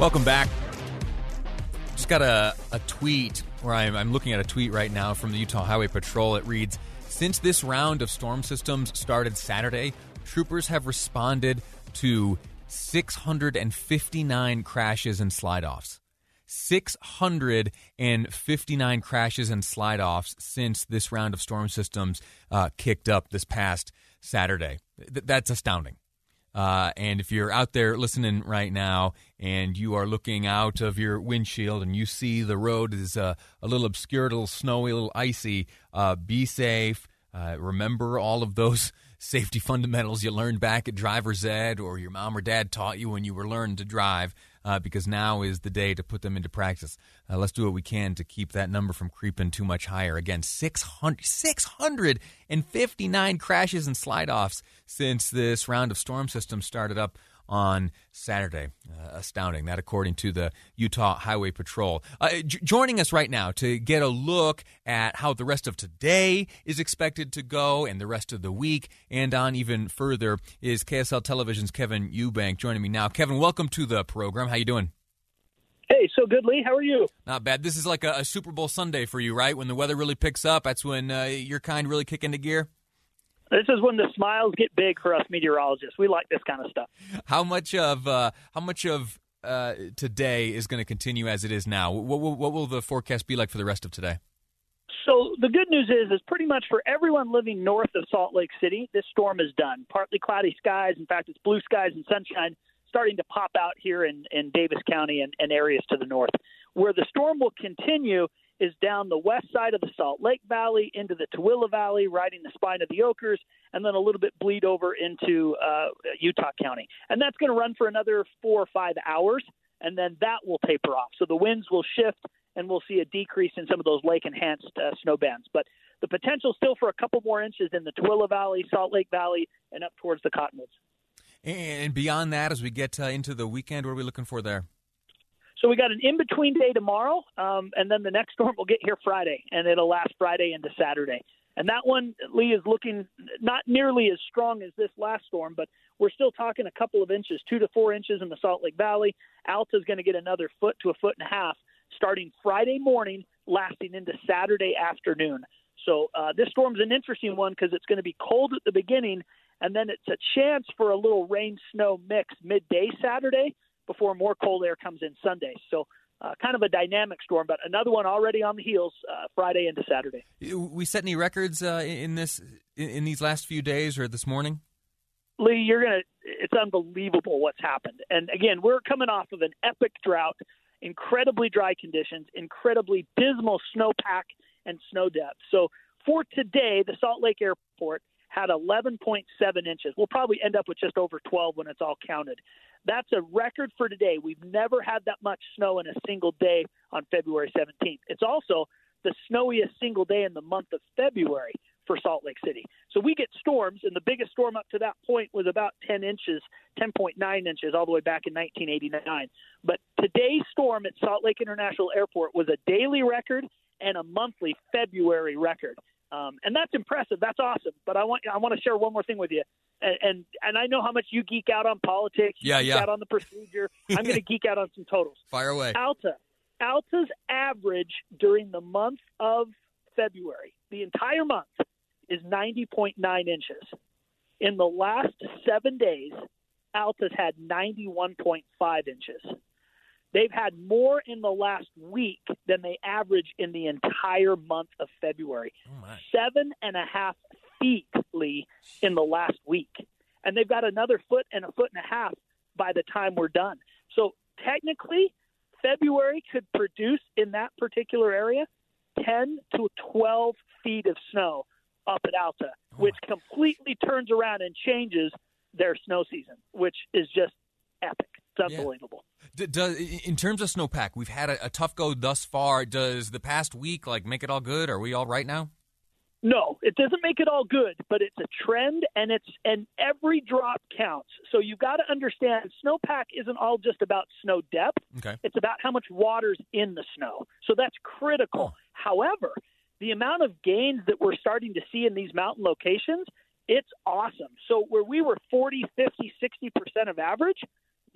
Welcome back. Just got a, a tweet where I'm, I'm looking at a tweet right now from the Utah Highway Patrol. It reads Since this round of storm systems started Saturday, troopers have responded to 659 crashes and slide offs. 659 crashes and slide offs since this round of storm systems uh, kicked up this past Saturday. Th- that's astounding. Uh, and if you're out there listening right now and you are looking out of your windshield and you see the road is uh, a little obscured, a little snowy, a little icy, uh, be safe. Uh, remember all of those safety fundamentals you learned back at driver's ed or your mom or dad taught you when you were learning to drive uh, because now is the day to put them into practice. Uh, let's do what we can to keep that number from creeping too much higher. Again, 600, 659 crashes and slide offs since this round of storm systems started up on Saturday. Uh, astounding. That, according to the Utah Highway Patrol. Uh, j- joining us right now to get a look at how the rest of today is expected to go and the rest of the week and on even further is KSL Television's Kevin Eubank joining me now. Kevin, welcome to the program. How you doing? Hey, so good, Lee. How are you? Not bad. This is like a, a Super Bowl Sunday for you, right? When the weather really picks up, that's when uh, your kind really kick into gear. This is when the smiles get big for us meteorologists. We like this kind of stuff. How much of uh, how much of uh, today is going to continue as it is now? What, what, what will the forecast be like for the rest of today? So the good news is, is pretty much for everyone living north of Salt Lake City, this storm is done. Partly cloudy skies. In fact, it's blue skies and sunshine starting to pop out here in, in Davis County and, and areas to the north. Where the storm will continue is down the west side of the Salt Lake Valley into the Tooele Valley, riding the spine of the Oquirrh, and then a little bit bleed over into uh, Utah County. And that's going to run for another four or five hours, and then that will taper off. So the winds will shift, and we'll see a decrease in some of those lake enhanced uh, snow bands. But the potential still for a couple more inches in the Tooele Valley, Salt Lake Valley, and up towards the Cottonwoods. And beyond that, as we get uh, into the weekend, what are we looking for there? So we got an in between day tomorrow, um, and then the next storm will get here Friday, and it'll last Friday into Saturday. And that one, Lee, is looking not nearly as strong as this last storm, but we're still talking a couple of inches, two to four inches in the Salt Lake Valley. Alta is going to get another foot to a foot and a half starting Friday morning, lasting into Saturday afternoon. So uh, this storm's an interesting one because it's going to be cold at the beginning, and then it's a chance for a little rain snow mix midday Saturday before more cold air comes in Sunday. So uh, kind of a dynamic storm, but another one already on the heels uh, Friday into Saturday. We set any records uh, in this in, these last few days or this morning? Lee, you're gonna. It's unbelievable what's happened. And again, we're coming off of an epic drought, incredibly dry conditions, incredibly dismal snowpack and snow depth. So for today, the Salt Lake Airport had 11.7 inches. We'll probably end up with just over 12 when it's all counted. That's a record for today. We've never had that much snow in a single day on February 17th. It's also the snowiest single day in the month of February for Salt Lake City. So we get storms, and the biggest storm up to that point was about 10 inches, 10.9 inches, all the way back in 1989. But today's storm at Salt Lake International Airport was a daily record and a monthly February record. Um, and that's impressive. That's awesome. But I want I want to share one more thing with you. And, and and I know how much you geek out on politics. Yeah, geek yeah. Out on the procedure. I'm going to geek out on some totals. Fire away. Alta, Alta's average during the month of February, the entire month, is 90.9 inches. In the last seven days, Alta's had 91.5 inches. They've had more in the last week than they average in the entire month of February. Oh Seven and a half feet, Lee, in the last week. And they've got another foot and a foot and a half by the time we're done. So technically, February could produce in that particular area 10 to 12 feet of snow up at Alta, oh, which completely turns around and changes their snow season, which is just epic. It's unbelievable. D- does, in terms of snowpack, we've had a, a, tough go thus far. Does the past week like make it all good? Are we all right now? No, it doesn't make it all good, but it's a trend, and it's and every drop counts. So you've got to understand, snowpack isn't all just about snow depth. Okay. It's about how much water's in the snow. So that's critical. Oh. However, the amount of gains that we're starting to see in these mountain locations, it's awesome. So where we were 40, 50, 60% of average,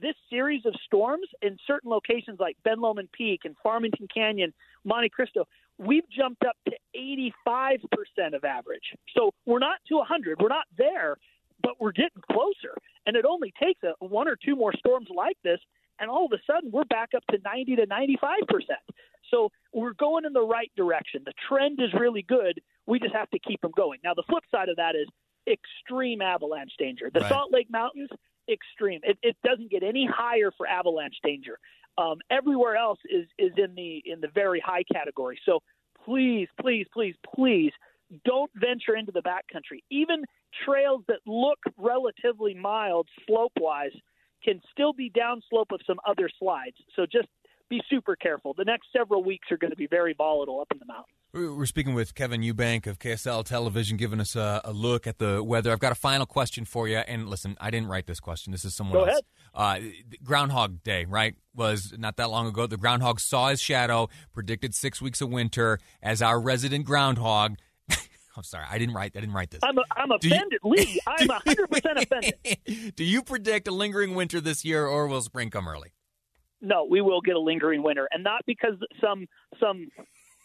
this series of storms in certain locations like Ben Lomond Peak and Farmington Canyon, Monte Cristo, we've jumped up to 85% of average. So we're not to 100. We're not there, but we're getting closer. And it only takes a, one or two more storms like this, and all of a sudden we're back up to 90 to 95%. So we're going in the right direction. The trend is really good. We just have to keep them going. Now, the flip side of that is extreme avalanche danger. The Right. Salt Lake Mountains, extreme. It, it doesn't get any higher for avalanche danger. Um, everywhere else is is in the in the very high category. So please, please, please, please don't venture into the backcountry. Even trails that look relatively mild slope wise can still be downslope of some other slides. So just be super careful. The next several weeks are going to be very volatile up in the mountains. We're speaking with Kevin Eubank of KSL Television, giving us a, a, look at the weather. I've got a final question for you. And listen, I didn't write this question. This is someone Go else. ahead. Uh, Groundhog Day, right, was not that long ago. The groundhog saw his shadow, predicted six weeks of winter. As our resident groundhog, I'm sorry, I didn't write. I didn't write this. I'm, a, I'm Do you- offended, Lee. I'm 100 percent offended. Do you predict a lingering winter this year, or will spring come early? No, we will get a lingering winter, and not because some some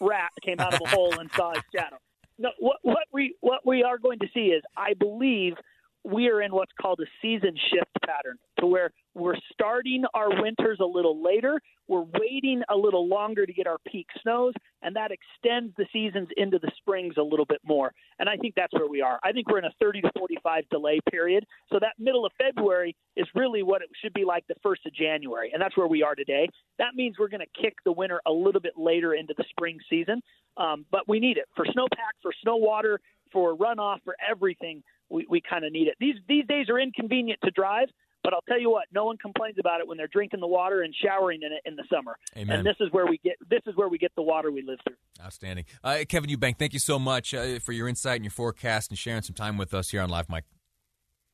rat came out of a hole and saw his shadow. No, what what we what we are going to see is, I believe, we are in what's called a season shift pattern, to where we're starting our winters a little later, we're waiting a little longer to get our peak snows, and that extends the seasons into the springs a little bit more. And I think that's where we are. I think we're in a 30 to 45 delay period. So that middle of February is really what it should be like the first of January, and that's where we are today. That means we're going to kick the winter a little bit later into the spring season, um, but we need it for snowpack, for snow water, for runoff, for everything. We, we kind of need it. These these days are inconvenient to drive, but I'll tell you what, no one complains about it when they're drinking the water and showering in it in the summer. Amen. And this is where we get this is where we get the water we live through. Outstanding. Uh, Kevin Eubank, thank you so much uh, for your insight and your forecast and sharing some time with us here on Live Mic.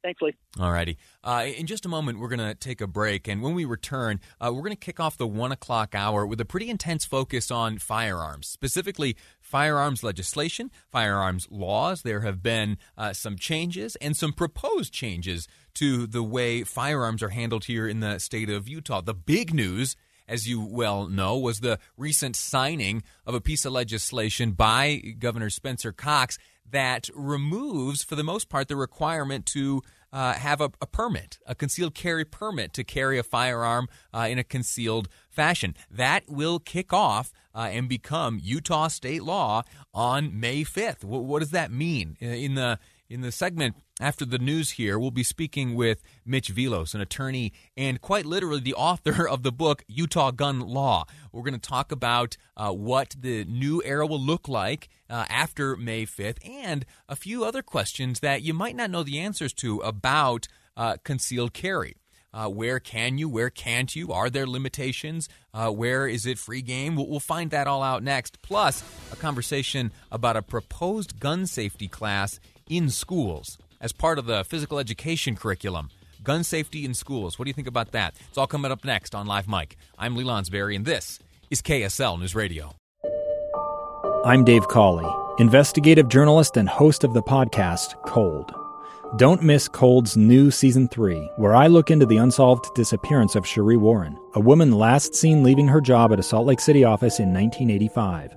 Thanks, Lee. All righty. Uh, in just a moment, we're going to take a break. And when we return, uh, we're going to kick off the one o'clock hour with a pretty intense focus on firearms, specifically firearms legislation, firearms laws. There have been uh, some changes and some proposed changes to the way firearms are handled here in the state of Utah. The big news as you well know, was the recent signing of a piece of legislation by Governor Spencer Cox that removes, for the most part, the requirement to uh, have a, a, permit, a concealed carry permit to carry a firearm uh, in a concealed fashion. That will kick off uh, and become Utah state law on May 5th. W- what does that mean? In the in the segment after the news here, we'll be speaking with Mitch Vilos, an attorney and quite literally the author of the book Utah Gun Law. We're going to talk about uh, what the new era will look like uh, after May 5th and a few other questions that you might not know the answers to about uh, concealed carry. Uh, where can you? Where can't you? Are there limitations? Uh, where is it free game? We'll, we'll, find that all out next. Plus, a conversation about a proposed gun safety class in schools as part of the physical education curriculum. Gun safety in schools. What do you think about that? It's all coming up next on Live Mic. I'm Lee Lonsberry, and this is KSL News Radio. I'm Dave Cawley, investigative journalist and host of the podcast Cold. Don't miss Cold's new season three, where I look into the unsolved disappearance of Cherie Warren, a woman last seen leaving her job at a Salt Lake City office in 1985.